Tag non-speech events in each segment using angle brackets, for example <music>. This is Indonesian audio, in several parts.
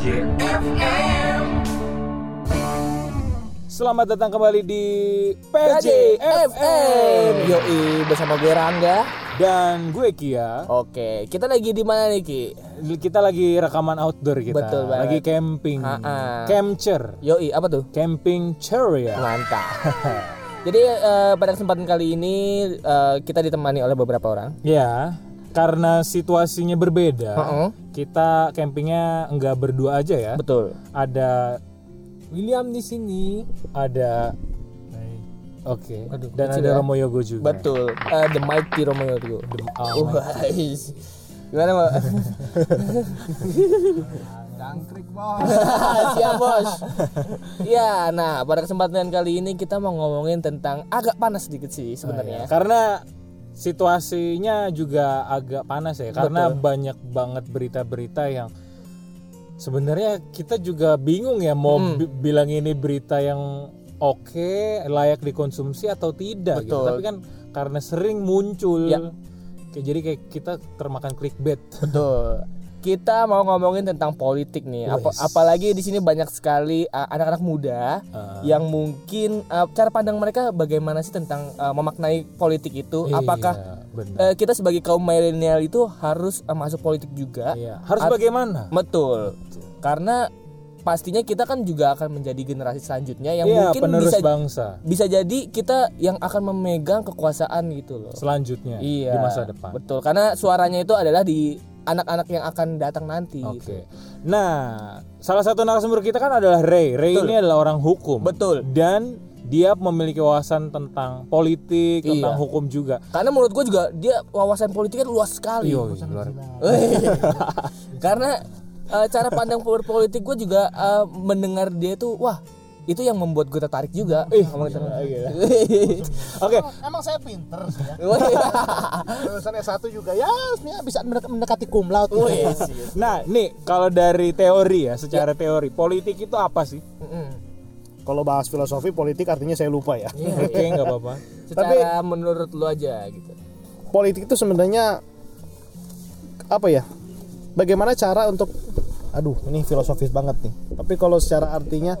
PJFM. Selamat datang kembali di PJ FM. Yoi, bersama gue Rangga. dan gue Kia. Oke, kita lagi di mana nih Ki? Kita lagi rekaman outdoor kita. Betul banget. Lagi camping. Ha-ha. Camcher. Yoi, apa tuh? Camping chair ya. Mantap. <laughs> Jadi eh, pada kesempatan kali ini eh, kita ditemani oleh beberapa orang. Ya, karena situasinya berbeda. Heeh. Kita campingnya enggak berdua aja ya. Betul. Ada William di sini, ada Oke. Aduh, Dan ada ya. Romo Yogo juga. Betul. Eh, the Mighty Romeo Yogo. Oh, Wais. Gimana, Mbak? Jangkrik <laughs> bos. Siap, Bos. Ya, nah, pada kesempatan kali ini kita mau ngomongin tentang agak panas sedikit sih sebenarnya. Karena situasinya juga agak panas ya karena Betul. banyak banget berita-berita yang sebenarnya kita juga bingung ya mau Hmm. bi- bilang ini berita yang oke layak dikonsumsi atau tidak gitu. Betul. Tapi kan karena sering muncul Ya. kayak jadi kayak kita termakan clickbait. Betul. <laughs> Kita mau ngomongin tentang politik nih. Apa- apalagi di sini banyak sekali uh, anak-anak muda Ah. yang mungkin uh, cara pandang mereka bagaimana sih tentang uh, memaknai politik itu? Apakah Iya, benar. uh, kita sebagai kaum milenial itu harus uh, masuk politik juga? Iya. Harus At- bagaimana? Betul. Karena pastinya kita kan juga akan menjadi generasi selanjutnya yang Iya, mungkin bisa bangsa bisa jadi kita yang akan memegang kekuasaan gitu loh. selanjutnya Iya. di masa depan. Betul. Karena suaranya itu adalah di anak-anak yang akan datang nanti. Oke. gitu. Nah, salah satu narasumber kita kan adalah Ray. Ray Betul. ini adalah orang hukum. Betul. Dan dia memiliki wawasan tentang politik, Iya. tentang hukum juga. Karena menurut gue juga dia wawasan politiknya luas sekali. Iya, luar. <laughs> Karena eh, cara pandang politik gue juga eh, mendengar dia tuh wah itu yang membuat gue tertarik juga. Ih, ngomongin tentang- <laughs> Oke, Emang saya pinter sih ya. Wih. Lulusan S1 juga ya sebenarnya bisa mendek- mendekati cum laude. <laughs> Wih. nah nih kalau dari teori ya, secara teori politik itu apa sih? Mm-mm. Kalau bahas filosofi politik artinya saya lupa ya. Oke, nggak apa-apa. Secara menurut lu aja gitu. Politik itu sebenarnya apa ya? Bagaimana cara untuk aduh ini filosofis banget nih. Tapi kalau secara artinya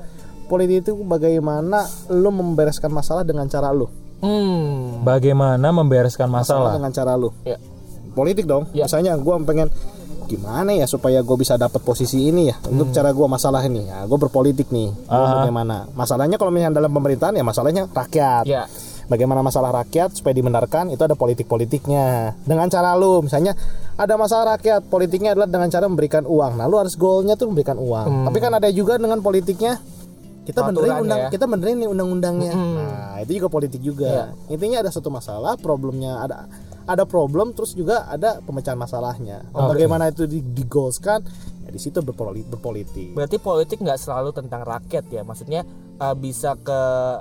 politik itu bagaimana lu membereskan masalah dengan cara lu. Hmm. Bagaimana membereskan masalah? dengan cara lu. Ya. Politik dong. Ya. Misalnya gue pengen gimana ya supaya gue bisa dapat posisi ini ya untuk cara gue masalah ini ya gue berpolitik nih Gua Ah. bagaimana masalahnya kalau misalnya dalam pemerintahan ya masalahnya rakyat Ya. bagaimana masalah rakyat supaya dibenarkan itu ada politik-politiknya dengan cara lu misalnya ada masalah rakyat politiknya adalah dengan cara memberikan uang nah lu harus goalnya tuh memberikan uang tapi kan ada juga dengan politiknya kita benerin undang ya. kita benerin nih undang-undangnya. Nah itu juga politik juga. Intinya ada satu masalah problemnya ada ada problem terus juga ada pemecahan masalahnya. Bagaimana itu di, digolskan ya di situ berpoli- berpolitik. Berarti politik nggak selalu tentang rakyat ya, maksudnya uh, bisa ke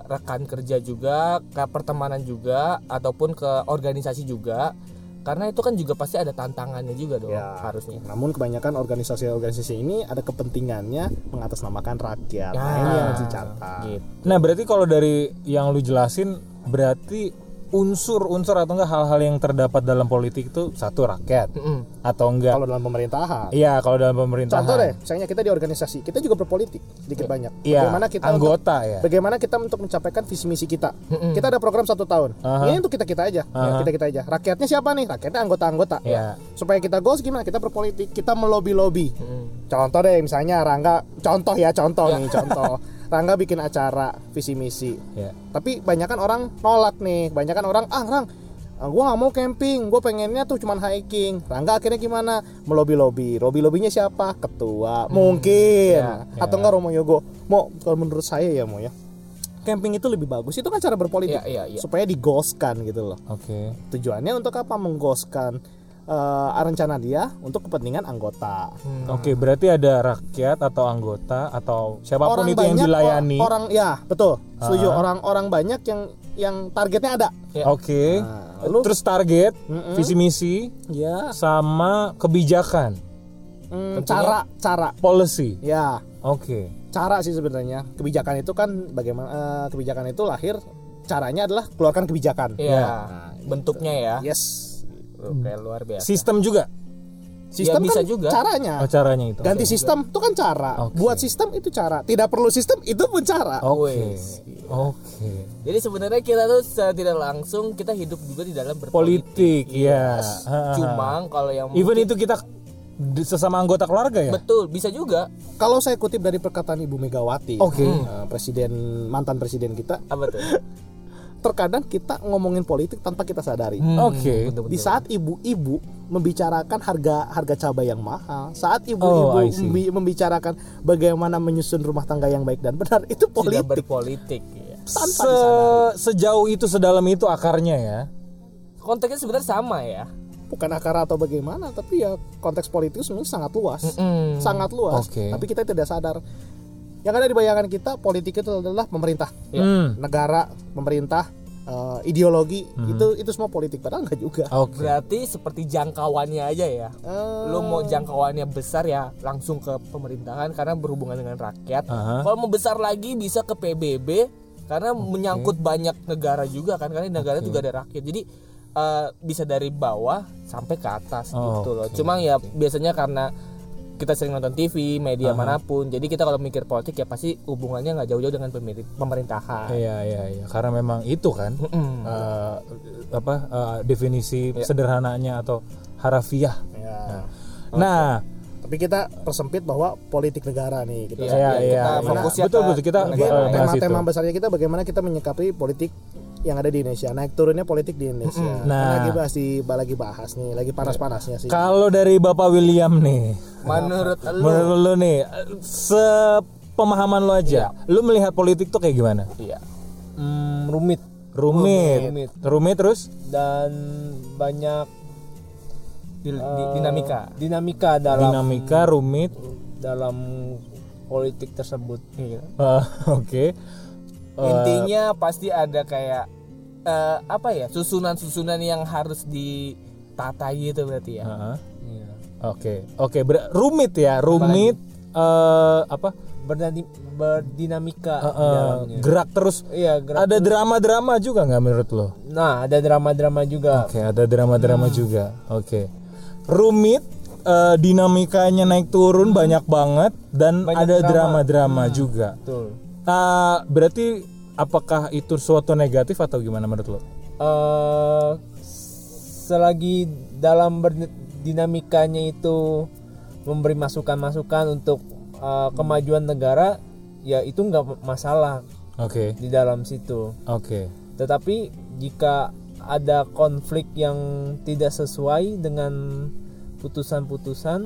rekan kerja juga, ke pertemanan juga, ataupun ke organisasi juga. Karena itu kan juga pasti ada tantangannya juga dong Ya. harusnya. Namun kebanyakan organisasi-organisasi ini ada kepentingannya mengatasnamakan rakyat. Ya. Nah, ini yang harus dicatat. Gitu. Nah, berarti kalau dari yang lu jelasin berarti unsur-unsur atau enggak hal-hal yang terdapat dalam politik itu satu rakyat Mm-mm. atau enggak? Kalau dalam pemerintahan. Iya, kalau dalam pemerintahan. Contoh deh, misalnya kita di organisasi, kita juga berpolitik sedikit banyak. Iya, Bagaimana kita anggota untuk, ya. Bagaimana kita untuk mencapaikan visi misi kita? Kita ada program satu tahun. Aha. Ini untuk kita kita aja, kita kita aja. Rakyatnya siapa nih? Rakyatnya anggota-anggota. Iya. Supaya kita goals gimana? Kita berpolitik, kita melobi lobi. Contoh deh, misalnya Rangga, contoh ya, contoh nih, contoh. <laughs> Rangga bikin acara visi misi. Ya. Tapi banyak kan orang nolak nih, banyak kan orang ah Rang, gua nggak mau camping, gue pengennya tuh cuman hiking. Rangga akhirnya gimana? Melobi lobi, lobi lobinya siapa? Ketua, mungkin, ya, atau enggak Romo Yogo. Mau kalau menurut saya ya mau ya, camping itu lebih bagus. Itu kan cara berpolitik, Iya, iya, iya. supaya digoskan gitu loh. Oke. Tujuannya untuk apa? Menggoskan eh, rencana dia untuk kepentingan anggota. Oke, berarti ada rakyat atau anggota atau siapa pun itu yang dilayani. or- orang ya betul setuju orang-orang banyak yang yang targetnya ada Ya. Oke. Nah, lu- Terus target, visi misi, ya sama kebijakan, mm, cara cara policy. ya Oke. cara sih sebenarnya kebijakan itu kan bagaimana eh, kebijakan itu lahir caranya adalah keluarkan kebijakan Iya. Bentuknya ya. yes Oke, luar biasa. Sistem juga. Sistem bisa kan juga. caranya. Oh, caranya itu. Ganti sistem itu kan cara. Oke. Buat sistem itu cara. Tidak perlu sistem itu pun cara. Oke. Wes. Oke. Jadi sebenarnya kita tuh secara tidak langsung kita hidup juga di dalam berpolitik. Politik, ya. Cuma kalau yang even itu kita sesama anggota keluarga ya. betul bisa juga Kalau saya kutip dari perkataan Ibu Megawati, Oke. eh, presiden mantan presiden kita, apa tuh? <laughs> terkadang kita ngomongin politik tanpa kita sadari. Oke. Di saat ibu-ibu membicarakan harga harga cabai yang mahal, saat Oh, ibu-ibu membi- membicarakan bagaimana menyusun rumah tangga yang baik dan benar, itu Tidak politik berpolitik ya. tanpa Se- disadari. sejauh itu sedalam itu akarnya ya. Konteksnya sebenarnya sama ya. Bukan akar atau bagaimana, tapi ya konteks politik sebenarnya sangat luas, Mm. sangat luas. Oke. Tapi kita tidak sadar. Yang ada di bayangan kita, politik itu adalah pemerintah, Ya. Hmm. negara, pemerintah, eh, ideologi, itu itu semua politik. Padahal enggak juga. Oke. Berarti seperti jangkauannya aja ya. Eh, Lu mau jangkauannya besar ya langsung ke pemerintahan karena berhubungan dengan rakyat. Aha. Kalau mau besar lagi bisa ke PBB karena menyangkut banyak negara juga kan karena di negara juga ada rakyat. Jadi eh, bisa dari bawah sampai ke atas Oh, gitu loh. Cuma ya biasanya karena kita sering nonton TV, media mana pun. Jadi kita kalau mikir politik ya pasti hubungannya nggak jauh-jauh dengan pemeri- pemerintahan. Iya iya iya karena memang itu kan Mm-mm. eh, apa eh, definisi Iya. sederhananya atau harafiah. ya. Nah, Tapi kita persempit bahwa politik negara nih kita. Iya, iya iya, iya. kita iya. fokusnya betul betul kita tema-tema besarnya kita bagaimana kita menyikapi politik yang ada di Indonesia. Naik turunnya politik di Indonesia. Nah. Kan lagi bahas di lagi bahas nih, lagi panas-panasnya sih. Kalau dari Bapak William nih, Menurut lu menurut lu nih, sepemahaman lu aja, lu melihat politik tuh kayak gimana? Iya. Hmm, rumit Rumit, rumit. rumit terus? dan banyak Di- di- eh, dinamika. dinamika dalam Dinamika rumit. dalam politik tersebut. Iya. Eh, <laughs> Oke. Eh, Intinya pasti ada kayak eh, apa ya susunan-susunan yang harus ditata gitu berarti ya. heeh. Iya. Oke, oke, ber- rumit ya, rumit. eh apa? Berdani- berdinamika di eh, dalamnya. gerak terus. Iya, gerak. Ada drama-drama juga nggak menurut lo? Nah, ada drama-drama juga. Oke, ada drama-drama juga. Oke. Rumit, eh, dinamikanya naik turun banyak banget dan Banyak ada drama. drama-drama juga. Betul. Ah, berarti apakah itu suatu negatif atau gimana menurut lo? eh selagi dalam berdinamikanya itu memberi masukan-masukan untuk eh, kemajuan negara, ya itu nggak masalah Oke, di dalam situ. oke. Tetapi jika ada konflik yang tidak sesuai dengan putusan-putusan,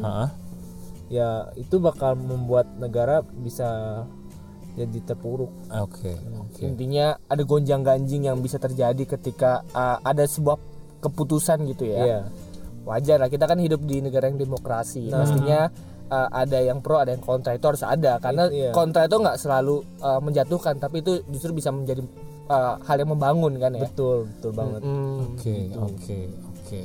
ya itu bakal membuat negara bisa jadi terpuruk. Oke, oke. Intinya ada gonjang-ganjing yang bisa terjadi ketika uh, ada sebuah keputusan gitu ya. Iya. Wajar lah kita kan hidup di negara yang demokrasi. Pastinya uh, ada yang pro, ada yang kontra itu harus ada karena Iya. kontra itu nggak selalu uh, menjatuhkan tapi itu justru bisa menjadi uh, hal yang membangun kan ya. Betul, betul banget. Oke, oke, oke.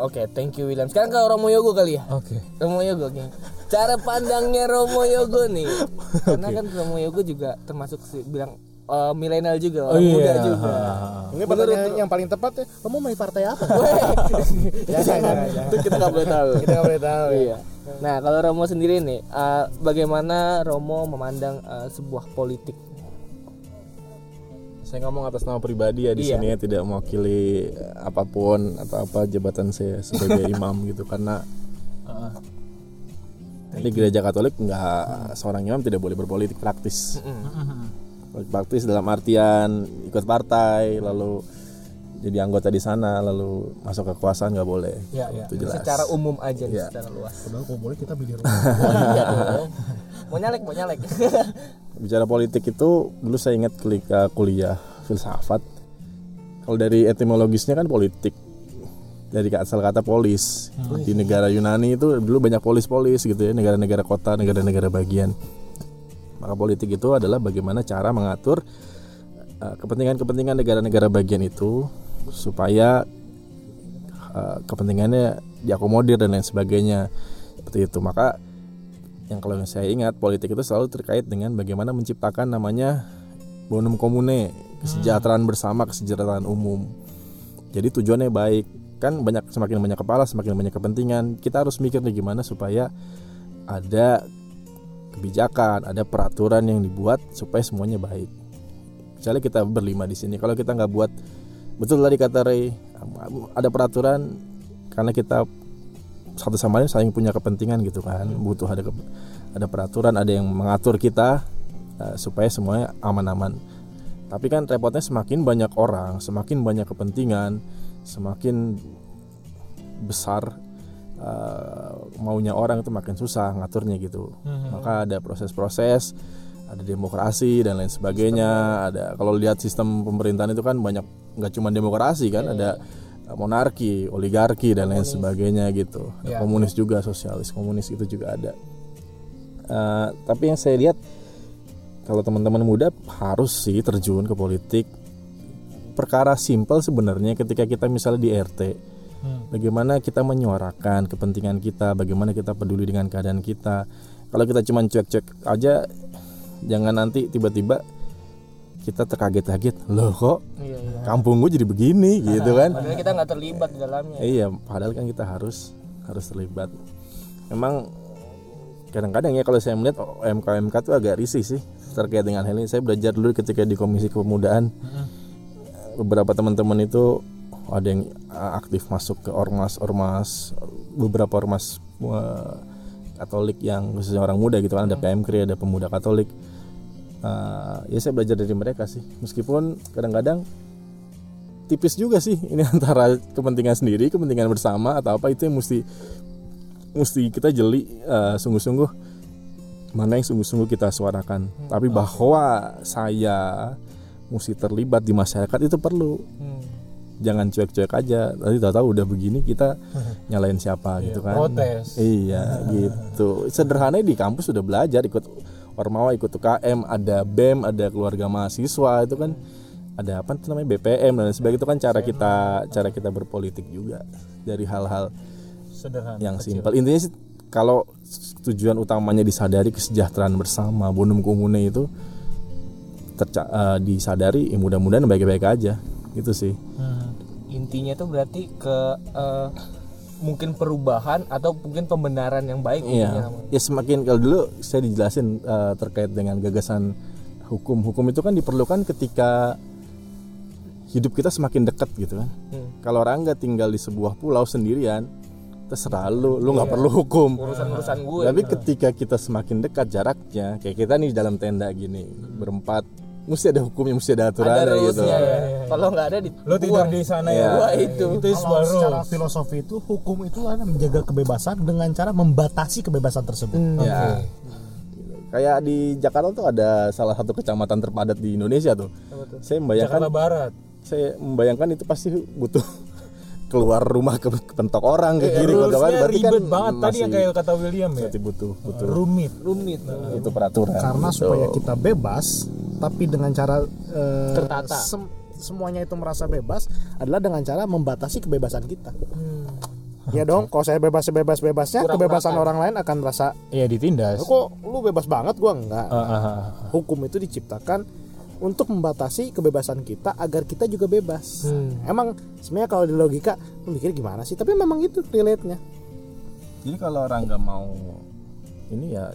Oke, thank you William. Sekarang ke Romo Yogo kali ya. Oke. Romo Yogo nih. Cara pandangnya Romo Yogo nih. <laughs> Karena kan Romo Yogo juga termasuk si bilang eh, milenial juga, Oh orang muda iya. juga. ha, ha. Ini pertanyaan yang paling tepat ya, kamu main partai apa? ya, <laughs> <laughs> Itu kita nggak boleh tahu. Kita nggak boleh tahu ya. Iya. Nah, kalau Romo sendiri nih, eh, bagaimana Romo memandang eh, sebuah politik? Saya ngomong atas nama pribadi ya di Iya. sini ya tidak mewakili eh, apa pun atau apa jabatan saya sebagai <laughs> imam gitu karena di gereja Katolik nggak seorang imam tidak boleh berpolitik praktis. Politik praktis dalam artian ikut partai lalu jadi anggota di sana lalu masuk kekuasaan nggak boleh. Ya, ya. Itu jelas. Secara umum aja nih, Iya. secara luas. Padahal kalau boleh kita pilih <laughs> Oh, iya. <laughs> Mau nyalek, mau nyalek. Bicara politik itu dulu saya ingat ketika kuliah filsafat. Kalau dari etimologisnya kan politik. Dari asal kata polis. Di negara Yunani itu dulu banyak polis-polis gitu ya, negara-negara kota, negara-negara bagian. Maka politik itu adalah bagaimana cara mengatur eh, kepentingan-kepentingan negara-negara bagian itu supaya eh, kepentingannya diakomodir dan lain sebagainya. Seperti itu. Maka yang kalau saya ingat politik itu selalu terkait dengan bagaimana menciptakan namanya bonum komune kesejahteraan bersama kesejahteraan umum. Jadi tujuannya baik. Kan banyak semakin banyak kepala semakin banyak kepentingan. Kita harus mikir nih gimana supaya ada kebijakan ada peraturan yang dibuat supaya semuanya baik. Misalnya kita berlima di sini kalau kita nggak buat betul tadi kata Ray ada peraturan karena kita satu sama lain saling punya kepentingan gitu kan. Butuh ada ada peraturan ada yang mengatur kita eh, supaya semuanya aman-aman. Tapi kan repotnya semakin banyak orang semakin banyak kepentingan semakin besar eh, maunya orang itu makin susah ngaturnya gitu. Maka ada proses-proses ada demokrasi dan lain sebagainya ada kalau lihat sistem pemerintahan itu kan banyak nggak cuma demokrasi kan ada eh, monarki oligarki dan lain sebagainya gitu. Ada komunis juga sosialis komunis itu juga ada. Eh, tapi yang saya lihat kalau teman-teman muda harus sih terjun ke politik. Perkara simpel sebenarnya ketika kita misalnya di RT bagaimana kita menyuarakan kepentingan kita bagaimana kita peduli dengan keadaan kita. Kalau kita cuma cuek-cuek aja jangan nanti tiba-tiba kita terkaget-kaget loh kok Iya, iya. kampung gue jadi begini? Gitu kan. Padahal kita nggak terlibat di dalamnya. iya padahal kan kita harus harus terlibat. Memang kadang-kadang ya kalau saya melihat MK-MK tuh agak risih sih terkait dengan hal ini. Saya belajar dulu ketika di komisi kepemudaan. Beberapa teman-teman itu ada yang aktif masuk ke ormas-ormas beberapa ormas uh, Katolik yang khususnya orang muda gitu kan. Ada PMKRI ada pemuda Katolik Uh, ya saya belajar dari mereka sih. Meskipun kadang-kadang tipis juga sih <laughs> ini antara kepentingan sendiri kepentingan bersama atau apa itu yang mesti mesti kita jeli uh, sungguh-sungguh mana yang sungguh-sungguh kita suarakan. Tapi bahwa saya mesti terlibat di masyarakat itu perlu. Hmm. jangan cuek-cuek aja. Nanti tahu-tahu udah begini kita <laughs> nyalain siapa gitu kan. protes. iya gitu. Sederhananya di kampus sudah belajar ikut ormawa ikut UKM ada BEM ada keluarga mahasiswa itu kan. Ada apa itu namanya? BPM dan sebagainya. Itu kan cara kita cara kita berpolitik juga dari hal-hal Sederhana. yang simpel. Intinya sih kalau tujuan utamanya disadari kesejahteraan bersama bonum komune itu terca- eh, disadari ya mudah-mudahan baik-baik aja. Gitu sih. Hmm. Intinya tuh berarti ke eh, mungkin perubahan atau mungkin pembenaran yang baik. Iya, ya semakin kalau dulu saya dijelasin eh, terkait dengan gagasan hukum. Hukum itu kan diperlukan ketika hidup kita semakin dekat gitu kan. Hmm. Kalau orang nggak tinggal di sebuah pulau sendirian, terserah lu, lu nggak perlu hukum. Urusan-urusan gue. Tapi ketika kita semakin dekat jaraknya, kayak kita nih dalam tenda gini berempat, mesti ada hukumnya, mesti ada ada aturannya gitu. rulesnya ya. Kalau nggak ada di Lo tidur di sana ya. Iya. Wah, itu. Itu is Kalau baru. secara filosofi itu hukum itu adalah menjaga kebebasan dengan cara membatasi kebebasan tersebut. Ya. Kayak di Jakarta tuh ada salah satu kecamatan terpadat di Indonesia tuh. Saya membayangkan Jakarta Barat. saya membayangkan itu pasti butuh keluar rumah ke, ke pentok orang ke kiri ke Rulesnya berarti kan ribet banget tadi yang kayak kata William ya. berarti butuh butuh Rumit. rumit. itu peraturan Karena gitu. supaya kita bebas, tapi dengan cara eh, Tertata. sem- semuanya itu merasa bebas adalah dengan cara membatasi kebebasan kita. Ya dong, kalau saya bebas bebas bebasnya, Kurang kebebasan merata. orang lain akan merasa Iya ditindas. kok lu bebas banget, gua enggak. Ah, ah, ah. Hukum itu diciptakan untuk membatasi kebebasan kita agar kita juga bebas. Hmm. Emang sebenarnya kalau di logika mikir gimana sih? Tapi memang itu relate-nya. jadi kalau orang nggak mau ini ya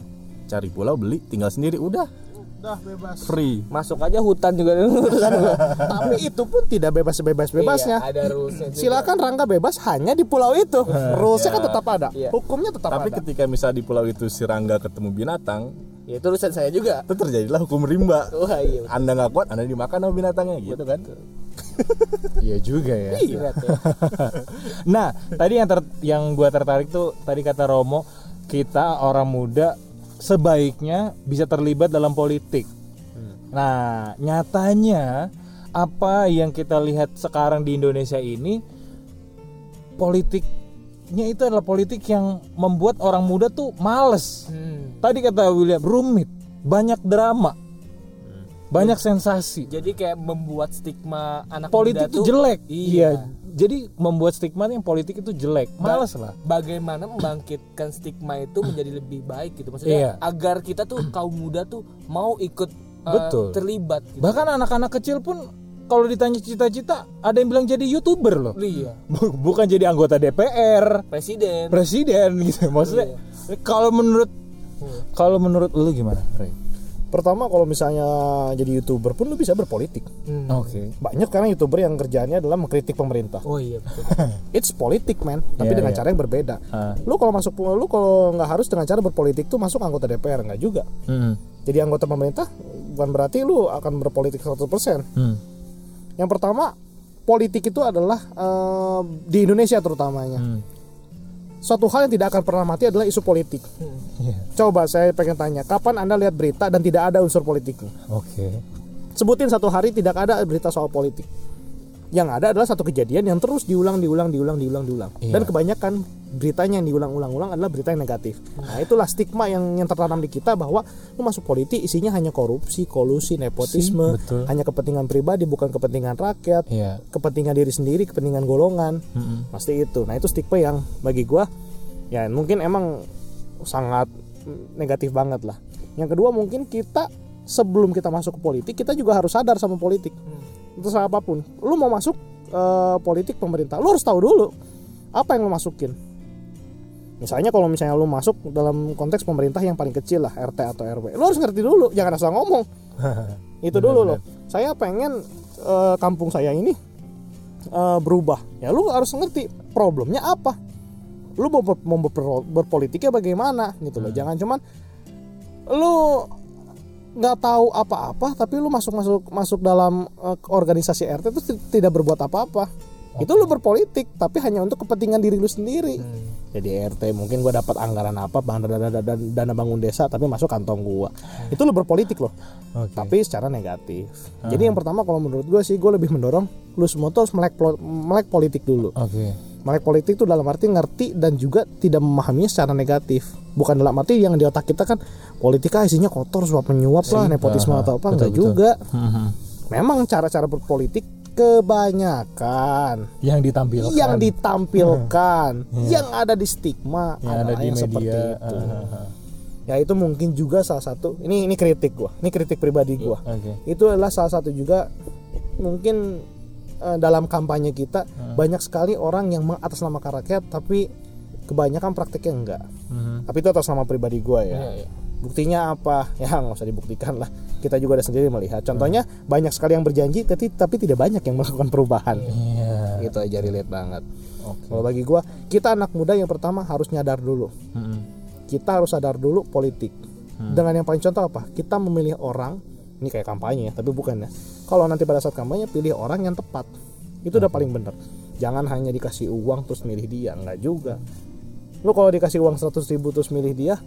cari pulau beli tinggal sendiri udah Udah bebas. free Masuk aja hutan juga. <laughs> Tapi itu pun tidak bebas bebas bebasnya. Iya, ada rulesnya. Silakan Rangga bebas hanya di pulau itu. <laughs> Rulesnya kan tetap ada. Iya. Hukumnya tetap tapi ada. ketika misal di pulau itu si Rangga ketemu binatang Ya, itu urusan saya juga. itu terjadilah hukum rimba Wah, iya. anda nggak kuat anda dimakan sama binatangnya gitu kan <laughs> Iya juga ya. Berat ya. <laughs> Nah, tadi yang ter, yang gua tertarik tuh tadi kata Romo, kita orang muda sebaiknya bisa terlibat dalam politik. Nah, nyatanya apa yang kita lihat sekarang di Indonesia ini politiknya itu adalah politik yang membuat orang muda tuh males. Hmm. Tadi kata William rumit, banyak drama. Banyak sensasi Jadi kayak membuat stigma anak politik muda itu tuh jelek. Iya. Jadi membuat stigma yang politik itu jelek. Males lah. Bagaimana membangkitkan stigma itu menjadi lebih baik gitu. Iya. Maksudnya agar kita tuh kaum muda tuh mau ikut uh, Betul. terlibat gitu. Bahkan anak-anak kecil pun kalau ditanya cita-cita ada yang bilang jadi youtuber loh Iya. Bu- bukan jadi anggota DPR Presiden. presiden <laughs> gitu maksudnya kalau menurut kalau menurut lu gimana Ray? Pertama kalau misalnya jadi youtuber pun lu bisa berpolitik. Hmm. Oke Banyak sekarang youtuber yang kerjaannya adalah mengkritik pemerintah. Oh iya betul. <laughs> It's politik man, tapi Iya, dengan iya. cara yang berbeda. Ah. Lu kalau masuk lu kalau nggak harus dengan cara berpolitik tuh masuk anggota DPR nggak juga. Hmm. Jadi anggota pemerintah bukan berarti lu akan berpolitik 100%. Hmm. Yang pertama, politik itu adalah eh, di Indonesia terutamanya. Hmm. Suatu hal yang tidak akan pernah mati adalah isu politik. Iya. Coba saya pengen tanya, kapan Anda lihat berita dan tidak ada unsur politiknya? Oke. Sebutin satu hari tidak ada berita soal politik. Yang ada adalah satu kejadian yang terus diulang, diulang, diulang, diulang, diulang. Iya. Dan kebanyakan beritanya yang diulang-ulang-ulang adalah berita yang negatif. Nah, itulah stigma yang yang tertanam di kita bahwa lu masuk politik isinya hanya korupsi, kolusi, nepotisme, betul. hanya kepentingan pribadi bukan kepentingan rakyat, Iya. kepentingan diri sendiri, kepentingan golongan. Mm-mm. Pasti itu. Nah, itu stigma yang bagi gua ya mungkin emang sangat negatif banget lah. Yang kedua mungkin kita sebelum kita masuk ke politik kita juga harus sadar sama politik. Itu sama apa pun. Lu mau masuk eh, politik pemerintah, lu harus tahu dulu apa yang lu masukin. Misalnya kalau misalnya lu masuk dalam konteks pemerintah yang paling kecil lah RT atau RW, lu harus ngerti dulu, jangan asal ngomong. <laughs> Itu dulu loh. Saya pengen eh, kampung saya ini eh, berubah. Ya lu harus ngerti problemnya apa. Lu mau, ber- mau ber- berpolitiknya bagaimana gitu loh. Jangan cuman lu nggak tahu apa-apa tapi lu masuk masuk masuk dalam eh, organisasi RT itu ti- tidak berbuat apa-apa. Itu lu berpolitik tapi hanya untuk kepentingan diri lu sendiri. Jadi RT mungkin gua dapat anggaran apa dana, dana, dana, dana bangun desa tapi masuk kantong gua. Itu lu berpolitik loh Oke. tapi secara negatif. Jadi yang pertama kalau menurut gue sih gue lebih mendorong lu semua tuh harus melek, melek politik dulu. Oke. Melek politik itu dalam arti ngerti dan juga tidak memahaminya secara negatif. Bukan dalam arti yang di otak kita kan politika isinya kotor suap menyuap lah nepotisme Ah, atau apa betul, enggak betul. juga. Mhm. Memang cara-cara berpolitik kebanyakan Yang ditampilkan. yang ditampilkan, <laughs> yang ada di stigma yang ada di yang seperti media. itu. Ah, ah, ah. Ya itu mungkin juga salah satu. Ini ini kritik gua. Ini kritik pribadi gua Oke. itu adalah salah satu juga mungkin eh, dalam kampanye kita banyak sekali orang yang mengatasnamakan rakyat tapi kebanyakan prakteknya enggak Mhm. tapi itu atas nama pribadi gue ya Iya, iya. buktinya apa <laughs> ya nggak usah dibuktikan lah kita juga ada sendiri melihat contohnya banyak sekali yang berjanji tapi tapi tidak banyak yang <laughs> melakukan perubahan Iya. gitu aja relate banget Oke. kalau bagi gua kita anak muda yang pertama harus nyadar dulu Mhm. kita harus sadar dulu politik. Dengan yang paling contoh apa? Kita memilih orang, ini kayak kampanye ya, tapi bukan ya. Kalau nanti pada saat kampanye pilih orang yang tepat. Itu udah paling bener. Jangan hanya dikasih uang terus milih dia, enggak juga. Lu kalau dikasih uang 100 ribu terus milih dia,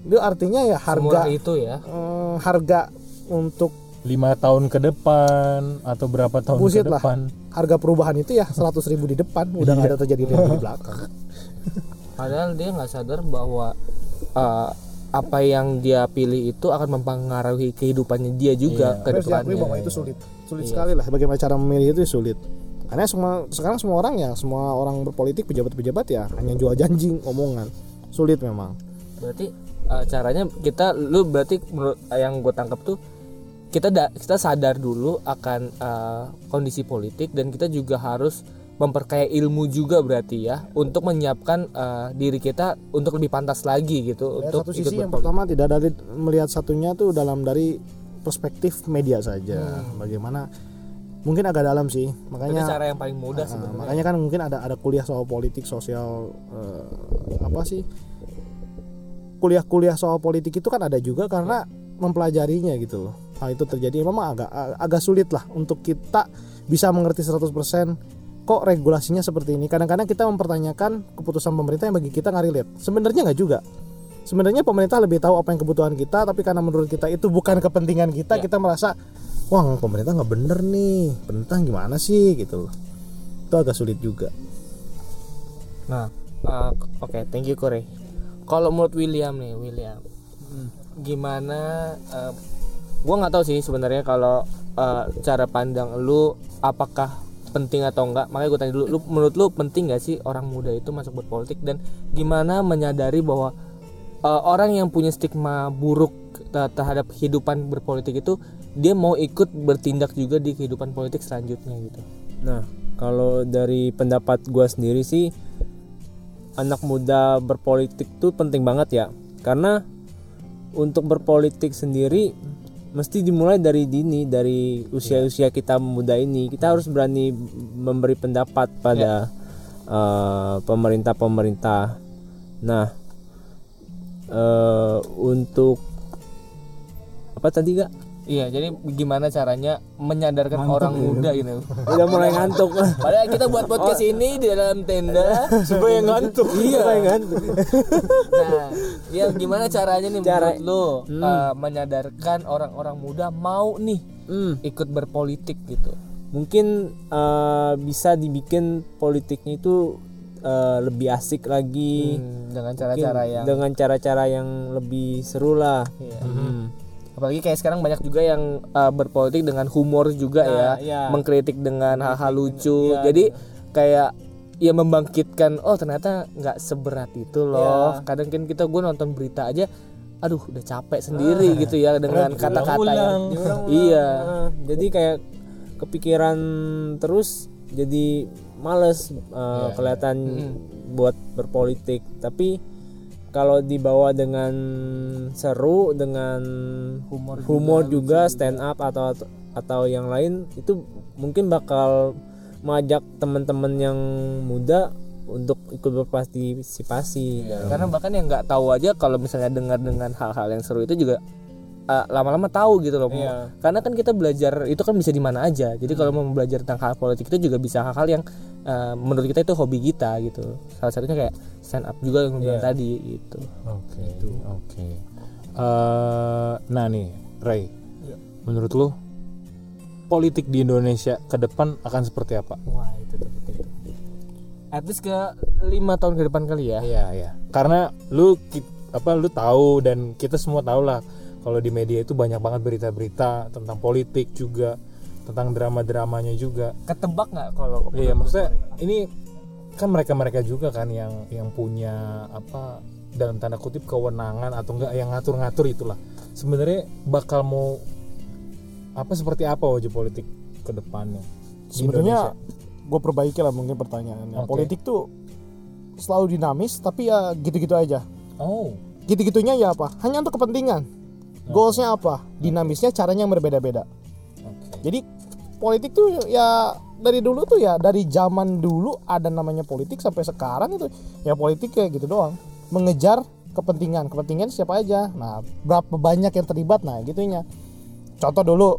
itu artinya ya harga itu ya. eh, harga untuk lima tahun ke depan atau berapa tahun Bullshit ke lah. depan? Harga perubahan itu ya 100 ribu di depan, udah nggak ada terjadi di belakang. <laughs> Padahal dia nggak sadar bahwa eh, apa yang dia pilih itu akan mempengaruhi kehidupannya dia juga ke Harus diakui depannya. bahwa itu sulit. Sulit sekali lah. Bagaimana cara memilih itu sulit. Karena semua sekarang semua orang ya semua orang berpolitik pejabat-pejabat ya hanya jual janji omongan sulit memang. Berarti eh, caranya kita lu berarti menurut yang gue tangkap tuh kita da- kita sadar dulu akan eh, kondisi politik dan kita juga harus memperkaya ilmu juga berarti ya untuk menyiapkan eh, diri kita untuk lebih pantas lagi gitu Ya, untuk satu ikut sisi yang pertama tidak dari melihat satunya tuh dalam dari perspektif media saja. Bagaimana mungkin agak dalam sih Itu makanya cara yang paling mudah Nah, sebenarnya. makanya kan mungkin ada ada kuliah soal politik sosial eh, apa sih kuliah-kuliah soal politik itu kan ada juga karena mempelajarinya gitu loh. Hal itu terjadi. Memang agak agak sulit lah untuk kita bisa mengerti 100% kok regulasinya seperti ini. Kadang-kadang kita mempertanyakan keputusan pemerintah yang bagi kita nggak relate sebenarnya nggak juga. Sebenarnya pemerintah lebih tahu apa yang kebutuhan kita tapi karena menurut kita itu bukan kepentingan kita kita merasa wah pemerintah nggak bener nih. Pemerintah gimana sih? Gitu loh. Itu agak sulit juga. Nah, uh, oke, thank you Kore. Kalau menurut William nih, William, gimana? Uh, gua nggak tahu sih sebenarnya kalau uh, cara pandang lu apakah penting atau enggak. Makanya gue tanya dulu, lu menurut lu penting gak sih orang muda itu masuk berpolitik dan gimana menyadari bahwa uh, orang yang punya stigma buruk te- terhadap kehidupan berpolitik itu dia mau ikut bertindak juga di kehidupan politik selanjutnya gitu Nah, kalau dari pendapat gua sendiri sih anak muda berpolitik tuh penting banget ya. Karena untuk berpolitik sendiri mesti dimulai dari dini, dari usia-usia kita muda ini. Kita harus berani memberi pendapat pada eh, pemerintah-pemerintah. Nah, eh, untuk apa tadi gak? Iya jadi gimana caranya menyadarkan orang muda ini Udah mulai ngantuk. padahal kita buat podcast ini di dalam tenda. Supaya ngantuk. Iya. Nah ya gimana caranya nih Cara- menurut lu uh, menyadarkan orang-orang muda mau nih Hmm. ikut berpolitik gitu? Mungkin eh, bisa dibikin politiknya itu eh, lebih asik lagi. Hmm, dengan cara-cara yang dengan cara-cara yang lebih seru lah. Iya. Hmm. Apalagi kayak sekarang banyak juga yang uh, berpolitik dengan humor juga Nah, ya. iya. mengkritik dengan hal-hal lucu. iya, jadi kayak ya membangkitkan oh ternyata nggak seberat itu loh. Iya. kadang kan kita gue nonton berita aja aduh udah capek sendiri gitu ya dengan kata-kata yang iya. Nah, jadi kayak kepikiran terus jadi males eh, kelihatan buat berpolitik. Tapi kalau dibawa dengan seru dengan humor juga, stand up atau atau yang lain itu mungkin bakal mengajak teman-teman yang muda untuk ikut berpartisipasi. Karena bahkan yang nggak tahu aja kalau misalnya dengar dengan hal-hal yang seru itu juga uh, lama-lama tahu gitu loh Iya. karena kan kita belajar itu kan bisa di mana aja. Jadi kalau mau belajar tentang hal politik itu juga bisa hal-hal yang uh, menurut kita itu hobi kita gitu. Salah satunya kayak stand up juga yang bilang tadi gitu. Oke, oke. Eh, nah nih, Ray, menurut lu politik di Indonesia ke depan akan seperti apa? wah itu tuh penting. At least ke lima tahun ke depan kali ya. Iya, iya. Karena lu apa lu tahu dan kita semua tahu lah kalau di media itu banyak banget berita-berita tentang politik juga, tentang drama-dramanya juga. ketebak nggak kalau Iya, maksudnya ini kan mereka-mereka juga kan yang yang punya apa dalam tanda kutip kewenangan atau enggak yang ngatur-ngatur itulah. Sebenarnya bakal mau apa seperti apa wajah politik ke depannya? sebenarnya gue perbaiki lah mungkin pertanyaannya Oke. politik tuh selalu dinamis tapi ya gitu-gitu aja Oh, gitu-gitunya ya apa hanya untuk kepentingan goalsnya apa? Dinamisnya caranya yang berbeda-beda. Jadi politik tuh ya dari dulu tuh ya dari zaman dulu ada namanya politik sampai sekarang itu ya politik kayak gitu doang. Mengejar kepentingan. Kepentingan siapa aja? Nah berapa banyak yang terlibat? Nah gitunya. Contoh dulu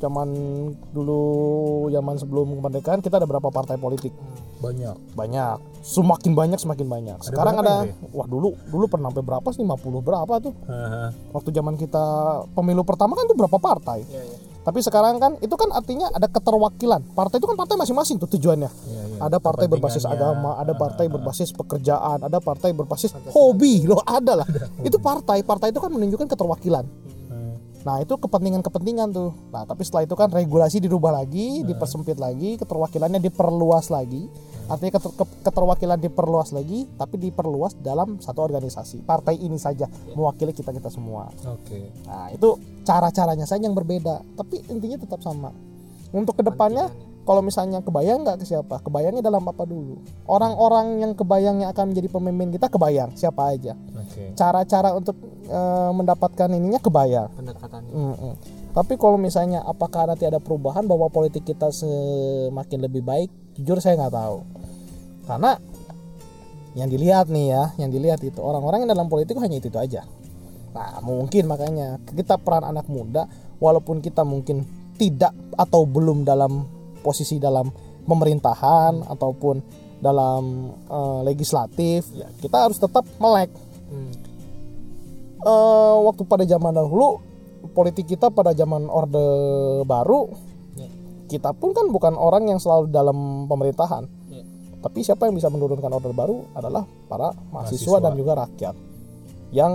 zaman dulu zaman sebelum kemerdekaan kita ada berapa partai politik Banyak. banyak. Semakin banyak semakin banyak. Sekarang berapa ada wah dulu dulu pernah sampai berapa sih? 50 berapa tuh? Haha. waktu zaman kita pemilu pertama kan tuh berapa partai? Tapi sekarang kan itu kan artinya ada keterwakilan. Partai itu kan partai masing-masing tuh tujuannya. Iya, iya. ada partai berbasis agama ada partai berbasis pekerjaan ada partai berbasis hobi. Loh ada lah. Itu partai. Partai itu kan menunjukkan keterwakilan. Hmm. nah itu kepentingan-kepentingan tuh. Nah tapi setelah itu kan regulasi dirubah lagi dipersempit lagi keterwakilannya diperluas lagi artinya keter- ke- keterwakilan diperluas lagi tapi diperluas dalam satu organisasi partai ini saja mewakili kita kita semua Oke. Nah, itu cara-caranya saja yang berbeda, tapi intinya tetap sama. Untuk ke depannya, kalau misalnya kebayang nggak ke siapa? Kebayangnya dalam apa dulu? Orang-orang yang kebayangnya akan menjadi pemimpin kita kebayang siapa aja. Oke. Cara-cara untuk eh, mendapatkan ininya kebayang. pendekatannya Mm-mm. Tapi kalau misalnya apakah nanti ada perubahan bahwa politik kita semakin lebih baik? Jujur saya nggak tahu. Karena yang dilihat nih ya, yang dilihat itu orang-orang yang dalam politik hanya itu, itu aja. Nah, mungkin makanya kita peran anak muda walaupun kita mungkin tidak atau belum dalam posisi dalam pemerintahan ataupun dalam eh, legislatif, ya kita harus tetap melek Hmm. eh, waktu pada zaman dahulu politik kita pada zaman orde baru Ya. kita pun kan bukan orang yang selalu dalam pemerintahan. Tapi siapa yang bisa menurunkan orde baru adalah para mahasiswa, Mahasiswa. dan juga rakyat yang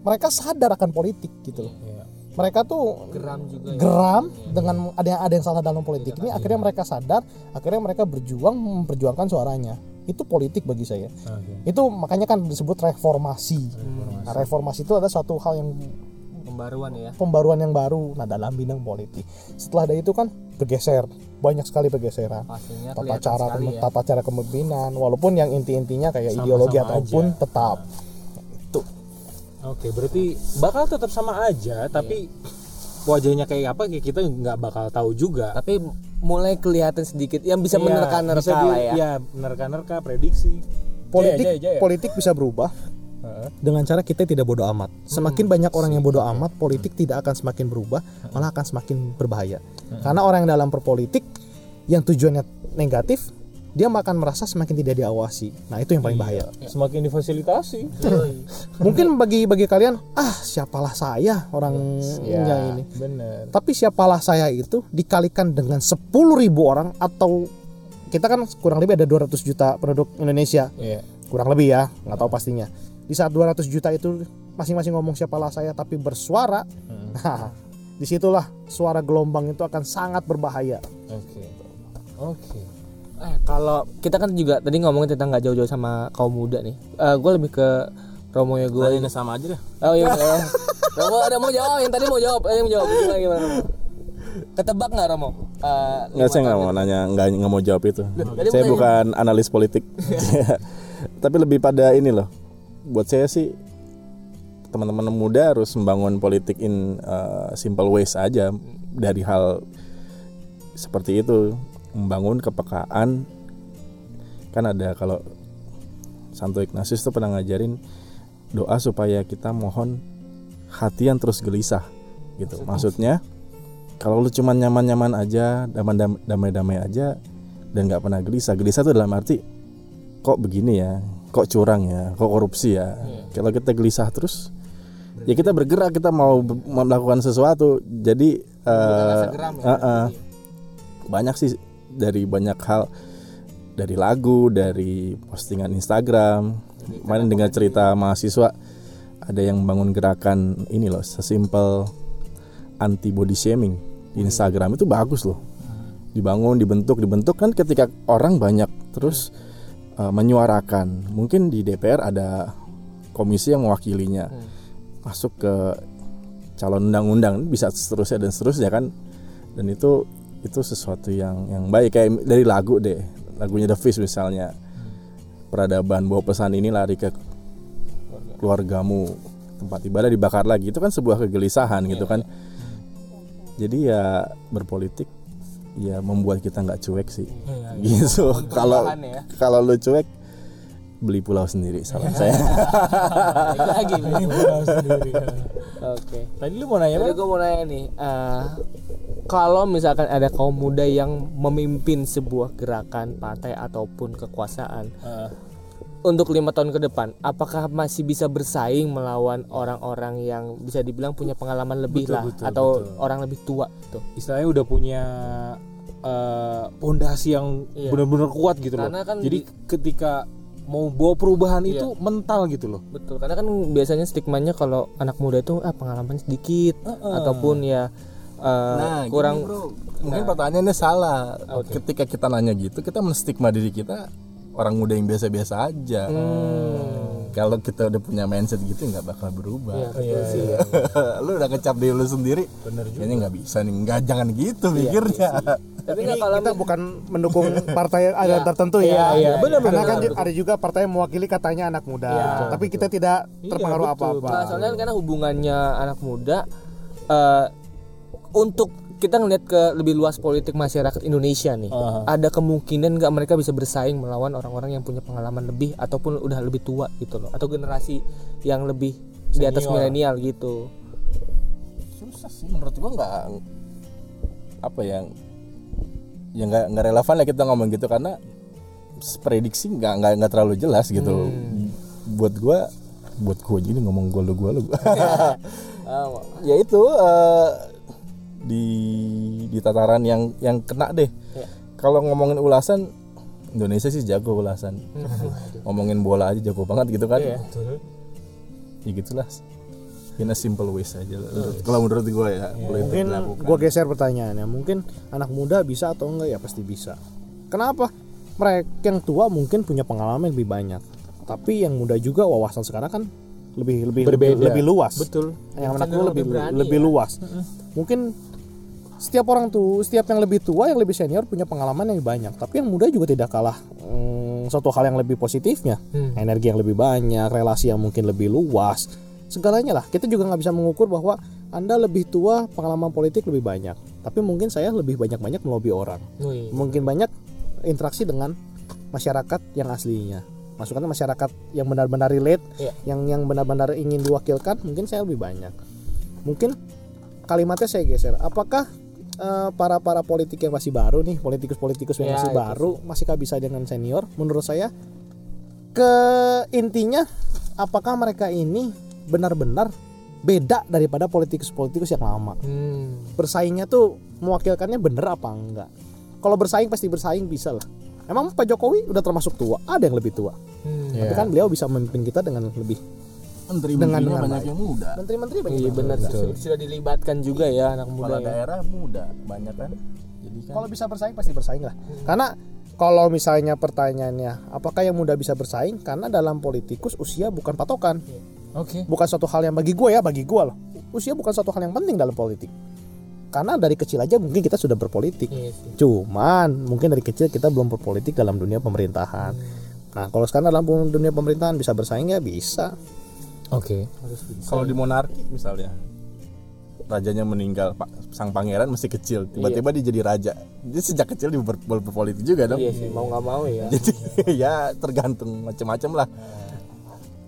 mereka sadar akan politik gitu loh. Iya. mereka tuh geram juga ya. geram dengan ada yang ada yang salah dalam politik ini akhirnya mereka sadar akhirnya mereka berjuang memperjuangkan suaranya. Itu politik bagi saya. Oke. itu makanya kan disebut reformasi. Nah, reformasi itu adalah suatu hal yang pembaruan ya. pembaruan yang baru. Nah dalam bidang politik. Setelah dari itu kan bergeser banyak sekali pergeseran pastinya tata cara sekali ya. tata cara kepemimpinan walaupun yang inti-intinya kayak ideologi ataupun tetap itu Oke, berarti bakal tetap sama aja, tapi wajahnya kayak apa kita nggak bakal tahu juga. tapi mulai kelihatan sedikit yang bisa Iya, menerka-nerka ya Iya, menerka-nerka prediksi. politik Jaya, jaya, jaya. politik bisa berubah dengan cara kita tidak bodoh amat. Semakin banyak orang yang bodoh amat, politik tidak akan semakin berubah, malah akan semakin berbahaya. Karena orang yang dalam berpolitik yang tujuannya negatif, dia akan merasa semakin tidak diawasi. Nah, itu yang paling bahaya. Semakin difasilitasi. <laughs> Mungkin bagi bagi kalian, ah, siapalah saya orang Ya, ini. bener. Tapi siapalah saya itu dikalikan dengan 10.000 orang atau kita kan kurang lebih ada 200 juta penduduk Indonesia Iya. kurang lebih ya nggak tahu pastinya di saat 200 juta itu masing-masing ngomong siapalah saya tapi bersuara <laughs> nah di situlah suara gelombang itu akan sangat berbahaya Oke. Oke. eh kalau kita kan juga tadi ngomongin tentang nggak jauh-jauh sama kaum muda nih gue lebih ke Romo ya gue Tadi sama aja deh. oh iya ya. Romo ada mau jawab yang tadi mau jawab eh, yang mau jawab gimana gimana Romo ketebak nggak Romo Eh, Nggak, saya nggak mau nanya, nggak nggak mau jawab itu. saya bukan analis politik. <laughs> Tapi lebih pada ini loh. Buat saya sih teman-teman muda harus membangun politik in uh, simple ways aja dari hal seperti itu, membangun kepekaan. Kan ada kalau Santo Ignatius tuh pernah ngajarin doa supaya kita mohon hati yang terus gelisah gitu. Maksudnya kalau lu cuman nyaman-nyaman aja, damai- damai-damai aja dan nggak pernah gelisah. Gelisah tuh dalam arti kok begini ya, kok curang ya, kok korupsi ya. Kalau kita gelisah terus ya kita bergerak, kita mau melakukan sesuatu. Jadi geram ya, eh, eh, banyak sih dari banyak hal dari lagu, dari postingan Instagram. Kemarin dengar cerita mahasiswa ada yang bangun gerakan ini loh, sesimpel anti body shaming di Instagram itu bagus loh. Dibangun, dibentuk, dibentuk kan ketika orang banyak terus uh, menyuarakan. Mungkin di DPR ada komisi yang mewakilinya. Masuk ke calon undang-undang bisa seterusnya dan seterusnya kan. Dan itu itu sesuatu yang yang baik kayak dari lagu deh. Lagunya The Fish misalnya. Peradaban bawa pesan ini lari ke keluargamu tempat ibadah dibakar lagi itu kan sebuah kegelisahan gitu kan jadi ya berpolitik ya membuat kita nggak cuek sih gitu <laughs> kalau ya. kalau lu cuek beli pulau sendiri saran saya lagi sendiri. oke Tadi lu mau nanya apa? gue mau nanya nih, eh, kalau misalkan ada kaum muda yang memimpin sebuah gerakan partai ataupun kekuasaan Heeh. Untuk lima tahun ke depan, apakah masih bisa bersaing melawan orang-orang yang bisa dibilang punya pengalaman lebih Betul, lah betul, atau betul. orang lebih tua tuh? istilahnya udah punya eh, pondasi yang Iya. benar-benar kuat gitu loh. Karena kan Jadi di- ketika mau bawa perubahan Iya. itu mental gitu loh. Betul, karena kan biasanya stigmanya kalau anak muda itu ah pengalaman sedikit ataupun ya eh, kurang mungkin pertanyaannya salah ketika kita nanya gitu kita menstigma diri kita orang muda yang biasa-biasa aja. Kalau kita udah punya mindset gitu nggak bakal berubah. <laughs> Lu udah kecap diri lu sendiri kayaknya nggak bisa nih. Nggak jangan gitu mikirnya. tapi Ini nggak kalau kita bukan mendukung <laughs> partai ada tertentu ya. iya, Benar, benar, Karena kan benar. ada juga partai yang mewakili katanya anak muda. Tapi kita tidak terpengaruh apa-apa. Nah, soalnya kan karena hubungannya anak muda eh, untuk kita ngelihat ke lebih luas politik masyarakat Indonesia nih, ada kemungkinan nggak mereka bisa bersaing melawan orang-orang yang punya pengalaman lebih ataupun udah lebih tua gitu loh, atau generasi yang lebih di atas milenial gitu. susah sih menurut gua nggak apa yang ya nggak nggak relevan lah kita ngomong gitu karena prediksi nggak nggak nggak terlalu jelas gitu. Buat gua buat gua jadi ngomong gua lu gua lu. <laughs> <laughs> Ya itu eh, di di tataran yang yang kena deh. Kalau ngomongin ulasan Indonesia sih jago ulasan. <laughs> Ngomongin bola aja jago banget gitu kan. Ya gitulah. In a simple ways aja kalau menurut gue ya boleh Mungkin gue geser pertanyaannya. Mungkin anak muda bisa atau enggak? Ya pasti bisa. Kenapa? Mereka yang tua mungkin punya pengalaman lebih banyak. Tapi yang muda juga wawasan sekarang kan lebih lebih Berbeda. lebih luas. Betul. Yang anak gue lebih lebih berani lebih ya. luas. Mungkin setiap orang tuh setiap yang lebih tua yang lebih senior punya pengalaman yang banyak. Tapi yang muda juga tidak kalah hmm, suatu hal yang lebih positifnya. Hmm. energi yang lebih banyak relasi yang mungkin lebih luas segalanya lah. Kita juga nggak bisa mengukur bahwa anda lebih tua pengalaman politik lebih banyak. Tapi mungkin saya lebih banyak banyak melobi orang. Wih. mungkin banyak interaksi dengan masyarakat yang aslinya. Masukkan masyarakat yang benar-benar relate Iya. yang yang benar-benar ingin diwakilkan mungkin saya lebih banyak. Mungkin kalimatnya saya geser. Apakah eh, para para politik yang masih baru nih politikus-politikus yang Ya, masih baru masihkah bisa dengan senior menurut saya ke intinya apakah mereka ini benar-benar beda daripada politikus-politikus yang lama? Hmm. bersaingnya tuh mewakilkannya bener apa enggak? Kalau bersaing pasti bersaing bisa lah. Emang Pak Jokowi udah termasuk tua ada yang lebih tua. Hmm. tapi kan beliau bisa memimpin kita dengan lebih menteri Dengan- banyak baik. yang muda. Menteri-menteri banyak Iya benar. sudah, sudah dilibatkan juga ya anak muda kepala ya. daerah muda banyak kan? Jadi kan kalau bisa bersaing pasti bersaing lah. Karena kalau misalnya pertanyaannya apakah yang muda bisa bersaing? Karena dalam politikus usia bukan patokan. Oke. Bukan suatu hal yang bagi gue ya bagi gue loh. Usia bukan suatu hal yang penting dalam politik. Karena dari kecil aja mungkin kita sudah berpolitik. Iya sih. Cuman mungkin dari kecil kita belum berpolitik dalam dunia pemerintahan. Nah, kalau sekarang dalam dunia pemerintahan bisa bersaing ya bisa. Oke. Kalau di monarki misalnya rajanya meninggal pak sang pangeran masih kecil tiba-tiba dia jadi raja. Dia sejak kecil dia ber- ber- berpolitik juga dong. Iya sih mau nggak mau ya. <laughs> jadi ya tergantung macam-macam lah.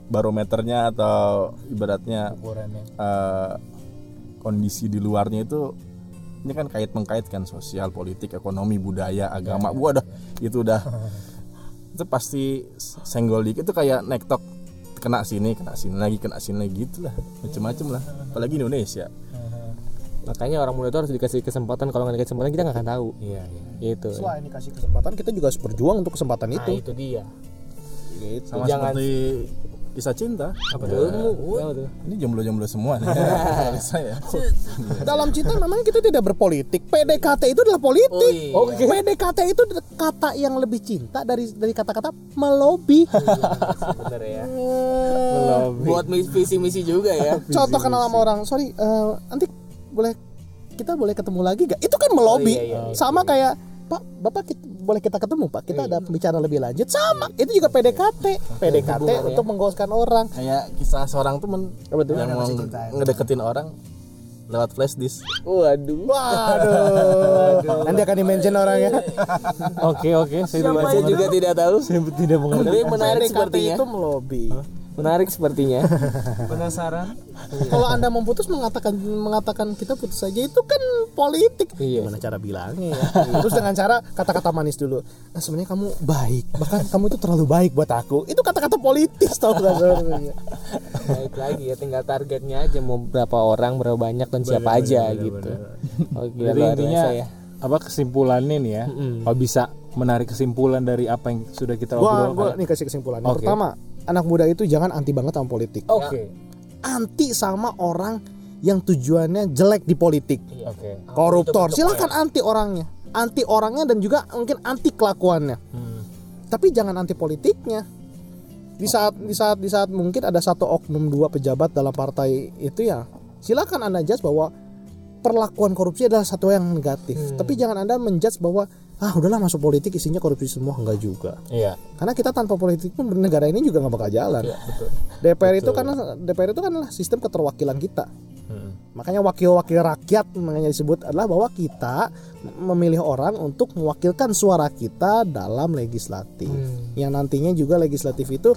Barometernya atau ibaratnya ukurannya eh, kondisi di luarnya itu ini kan kait mengkaitkan sosial politik ekonomi budaya agama. Gua dah itu udah itu pasti senggol dikit. Itu kayak nektok kena sini kena sini lagi kena sini lagi gitu lah macam-macam lah apalagi Indonesia Makanya orang muda itu harus dikasih kesempatan kalau nggak dikasih kesempatan kita nggak akan tahu. iya iya Gitu. Selain dikasih kesempatan, kita juga harus berjuang untuk kesempatan Nah, itu. itu dia. Gitu. sama Jangan- seperti kisah cinta Apa tuh? Apa tuh? ini jomblo-jomblo semua nih <laughs> saya Dalam cinta memang kita tidak berpolitik. PDKT itu adalah politik. Oh, iya. PDKT itu kata yang lebih cinta dari dari kata-kata melobi. <laughs> Bener ya. Buat mis- visi misi juga ya. Contoh kenal sama orang, sorry, eh, nanti boleh kita boleh ketemu lagi gak? Itu kan melobi. Oh, iya, iya, sama kayak Pak, Bapak kita, boleh kita ketemu Pak? Kita ada pembicaraan lebih lanjut. Sama, itu juga PDKT. PDKT Hubungan, ya. untuk menggoskan orang. kayak kisah seorang temen yang mau ngedeketin orang lewat flash disk Waduh. Waduh. <laughs> Nanti akan di-mention orangnya. <laughs> oke oke saya saya juga tidak tahu. saya tidak mengerti Tapi menarik PDKT sepertinya. itu melobi. Menarik sepertinya. <laughs> penasaran <laughs> Kalau Anda memutus mengatakan mengatakan kita putus saja itu kan politik. Iya. Gimana cara bilangnya ya? <laughs> Terus dengan cara kata-kata manis dulu. Nah, sebenarnya kamu baik, bahkan kamu itu terlalu baik buat aku. Itu kata-kata politis tau gak sebenarnya? Baik lagi ya tinggal targetnya aja mau berapa orang, berapa banyak dan siapa aja gitu. Oke, jadi luar intinya biasa ya. apa kesimpulannya nih ya kalau bisa menarik kesimpulan dari apa yang sudah kita Gua obrolkan gua nih kasih kesimpulan. Yang Oke. Pertama, anak muda itu jangan anti banget sama politik. oke Anti sama orang yang tujuannya jelek di politik. oke Koruptor, silakan anti orangnya. Anti orangnya dan juga mungkin anti kelakuannya. Hmm. tapi jangan anti politiknya di saat di saat di saat mungkin ada satu oknum dua pejabat dalam partai itu ya silakan anda judge bahwa perlakuan korupsi adalah satu yang negatif tapi jangan anda menjudge bahwa ah udahlah masuk politik isinya korupsi semua. Enggak juga. Iya. Karena kita tanpa politik pun negara ini juga nggak bakal jalan. DPR itu karena DPR itu kan sistem keterwakilan kita. Makanya wakil-wakil rakyat makanya disebut adalah bahwa kita memilih orang untuk mewakilkan suara kita dalam legislatif. Yang nantinya juga legislatif itu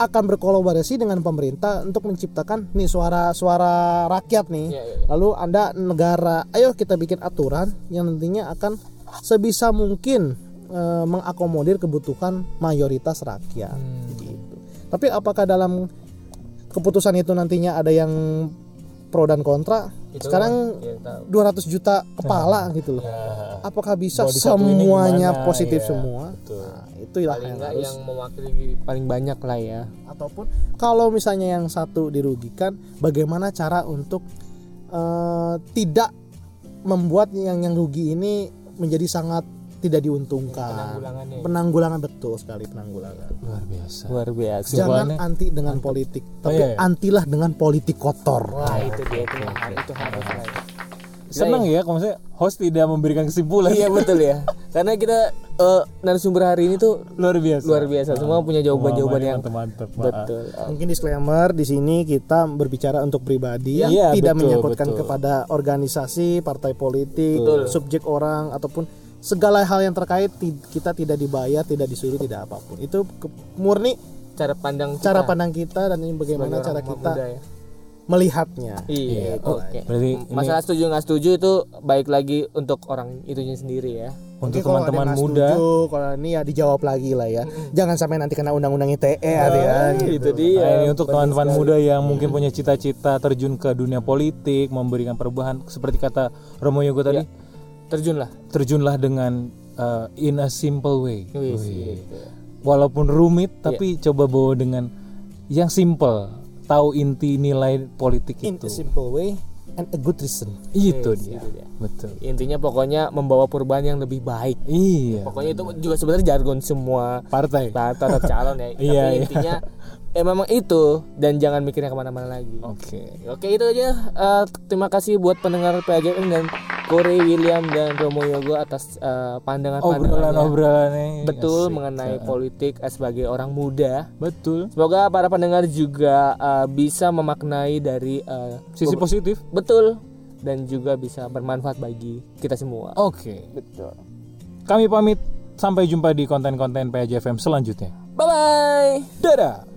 akan berkolaborasi dengan pemerintah untuk menciptakan nih suara-suara rakyat nih. Iya, iya, iya. Lalu Anda negara, ayo kita bikin aturan yang nantinya akan sebisa mungkin eh, mengakomodir kebutuhan mayoritas rakyat gitu. Tapi apakah dalam keputusan itu nantinya ada yang pro dan kontra? Itu Sekarang ya, tahu. 200 juta kepala <laughs> gitu loh. Apakah bisa semuanya positif iya, semua? Nah, itulah paling yang harus yang mewakili paling banyak lah ya. ataupun kalau misalnya yang satu dirugikan, bagaimana cara untuk eh, tidak membuat yang yang rugi ini menjadi sangat tidak diuntungkan. Penanggulangannya. Penanggulangan betul sekali penanggulangan. luar biasa luar biasa Jangan Kesimpulannya- anti dengan politik, tapi iya, iya. antilah dengan politik kotor. Wah, itu dia itu itu harus lah ya. senang ya kalau misalnya host tidak memberikan kesimpulan. Iya betul ya. <laughs> Karena kita eh, narasumber hari ini tuh luar biasa. Luar biasa. Semua punya jawaban-jawaban yang mantap-mantap betul. Mungkin disclaimer di sini kita berbicara untuk pribadi, Iya, tidak betul, menyangkutkan betul. kepada organisasi, partai politik, subjek orang ataupun segala hal yang terkait kita tidak dibayar, tidak disuruh, tidak apa pun. Itu ke- murni cara pandang kita. cara pandang kita dan ini bagaimana sebagai cara kita muda ya. Melihatnya. iya oke berarti ini masalah setuju nggak setuju itu baik lagi untuk orang itunya sendiri ya untuk teman-teman muda setuju, kalau ini ya dijawab lagi lah ya. Jangan sampai nanti kena undang-undang ITE ya. gitu. itu dia Nah, ini untuk teman-teman muda yang mungkin punya cita-cita terjun ke dunia politik, memberikan perubahan seperti kata Romo Yogo tadi, terjun lah terjunlah dengan uh, in a simple way. Wih, Wih. gitu. Walaupun rumit, tapi coba bawa dengan yang simple, tahu inti nilai politik In itu. a simple way and a good reason. Itu Yes, dia. itu dia. Betul. intinya pokoknya membawa perubahan yang lebih baik Iya. pokoknya itu juga sebenarnya jargon semua Partai. partai atau calon ya <laughs> tapi Iya, iya. Eh memang itu dan jangan mikirnya ke mana-mana lagi Oke. Oke itu aja. Eh, terima kasih buat pendengar PAJM dan Corey William dan Romo Yogo atas eh, pandangan-pandangannya. Obrolan-obrolannya. Betul asik. mengenai politik sebagai orang muda. Betul. Semoga para pendengar juga eh, bisa memaknai dari eh, Sisi positif. betul dan juga bisa bermanfaat bagi kita semua. Oke. Betul. Kami pamit sampai jumpa di konten-konten PAJFM selanjutnya. Bye bye. Dadah.